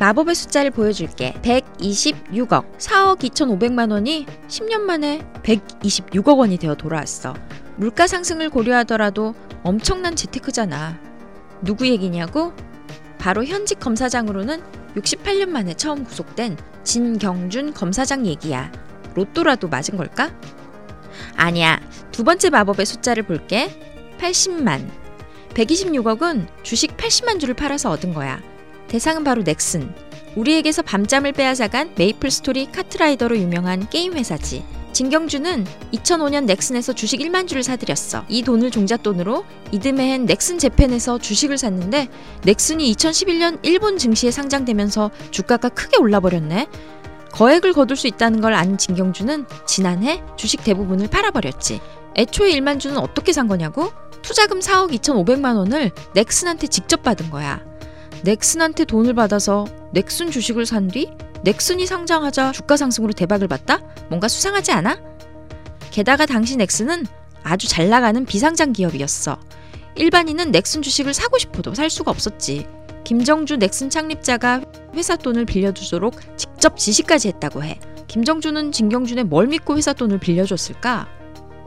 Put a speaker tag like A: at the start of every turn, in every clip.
A: 마법의 숫자를 보여줄게. 126억. 4억 2,500만 원이 10년 만에 126억 원이 되어 돌아왔어. 물가 상승을 고려하더라도 엄청난 재테크잖아. 누구 얘기냐고? 바로 현직 검사장으로는 68년 만에 처음 구속된 진경준 검사장 얘기야. 로또라도 맞은 걸까? 아니야. 두 번째 마법의 숫자를 볼게. 80만. 126억은 주식 80만 주를 팔아서 얻은 거야. 대상은 바로 넥슨. 우리에게서 밤잠을 빼앗아간 메이플 스토리 카트라이더로 유명한 게임 회사지. 진경준은 2005년 넥슨에서 주식 1만 주를 사들였어. 이 돈을 종잣돈으로 이듬해엔 넥슨 재팬에서 주식을 샀는데 넥슨이 2011년 일본 증시에 상장되면서 주가가 크게 올라버렸네. 거액을 거둘 수 있다는 걸 안 진경준은 지난해 주식 대부분을 팔아버렸지. 애초에 1만 주는 어떻게 산 거냐고? 투자금 4억 2,500만 원을 넥슨한테 직접 받은 거야. 넥슨한테 돈을 받아서 넥슨 주식을 산 뒤 넥슨이 상장하자 주가 상승으로 대박을 봤다? 뭔가 수상하지 않아? 게다가 당시 넥슨은 아주 잘 나가는 비상장 기업이었어. 일반인은 넥슨 주식을 사고 싶어도 살 수가 없었지. 김정주 넥슨 창립자가 회사 돈을 빌려주도록 직접 지시까지 했다고 해. 김정주는 진경준의 뭘 믿고 회사 돈을 빌려줬을까?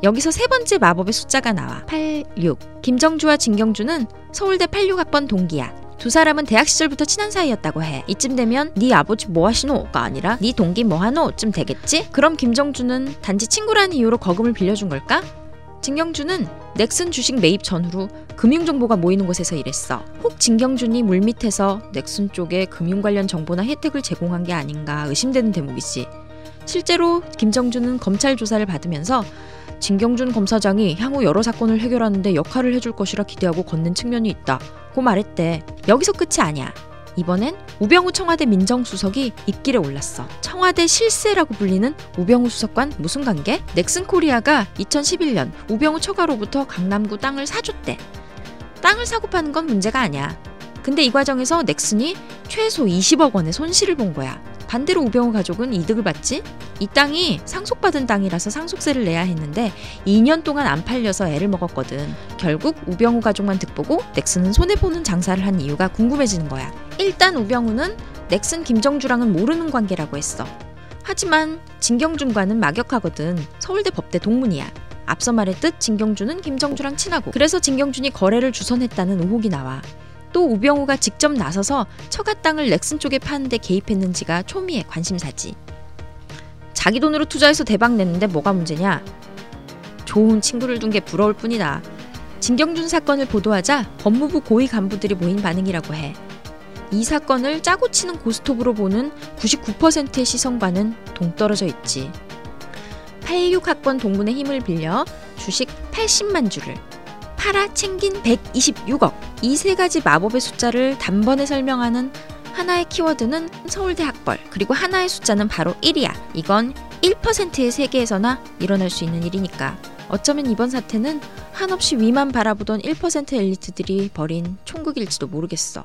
A: 여기서 세 번째 마법의 숫자가 나와. 86. 김정주와 진경주는 서울대 86학번 동기야. 두 사람은 대학 시절부터 친한 사이였다고 해. 이쯤 되면 네 아버지 뭐 하시노가 아니라 네 동기 뭐 하노쯤 되겠지? 그럼 김정주는 단지 친구라는 이유로 거금을 빌려준 걸까? 진경주는 넥슨 주식 매입 전후로 금융 정보가 모이는 곳에서 일했어. 혹 진경준이 물밑에서 넥슨 쪽에 금융 관련 정보나 혜택을 제공한 게 아닌가 의심되는 대목이지. 실제로 김정준은 검찰 조사를 받으면서 진경준 검사장이 향후 여러 사건을 해결하는데 역할을 해줄 것이라 기대하고 걷는 측면이 있다. 고 말했대. 여기서 끝이 아니야. 이번엔 우병우 청와대 민정수석이 입길에 올랐어. 청와대 실세라고 불리는 우병우 수석관 무슨 관계? 넥슨 코리아가 2011년 우병우 처가로부터 강남구 땅을 사줬대. 땅을 사고 파는 건 문제가 아니야. 근데 이 과정에서 넥슨이 최소 20억 원의 손실을 본 거야. 반대로 우병우 가족은 이득을 받지? 이 땅이 상속받은 땅이라서 상속세를 내야 했는데 2년 동안 안 팔려서 애를 먹었거든. 결국 우병우 가족만 득보고 넥슨은 손해보는 장사를 한 이유가 궁금해지는 거야. 일단 우병우는 넥슨 김정주랑은 모르는 관계라고 했어. 하지만 진경준과는 막역하거든. 서울대 법대 동문이야. 앞서 말했듯 진경준은 김정주랑 친하고 그래서 진경준이 거래를 주선했다는 의혹이 나와. 또 우병우가 직접 나서서 처가 땅을 넥슨 쪽에 파는데 개입했는지가 초미의 관심사지. 자기 돈으로 투자해서 대박 냈는데 뭐가 문제냐? 좋은 친구를 둔 게 부러울 뿐이다. 진경준 사건을 보도하자 법무부 고위 간부들이 모인 반응이라고 해. 이 사건을 짜고 치는 고스톱으로 보는 99%의 시선과는 동떨어져 있지. 86학번 동문의 힘을 빌려 주식 80만 주를 팔아 챙긴 126억. 이 세 가지 마법의 숫자를 단번에 설명하는 하나의 키워드는 서울대 학벌, 그리고 하나의 숫자는 바로 1이야. 이건 1%의 세계에서나 일어날 수 있는 일이니까. 어쩌면 이번 사태는 한없이 위만 바라보던 1% 엘리트들이 벌인 총극일지도 모르겠어.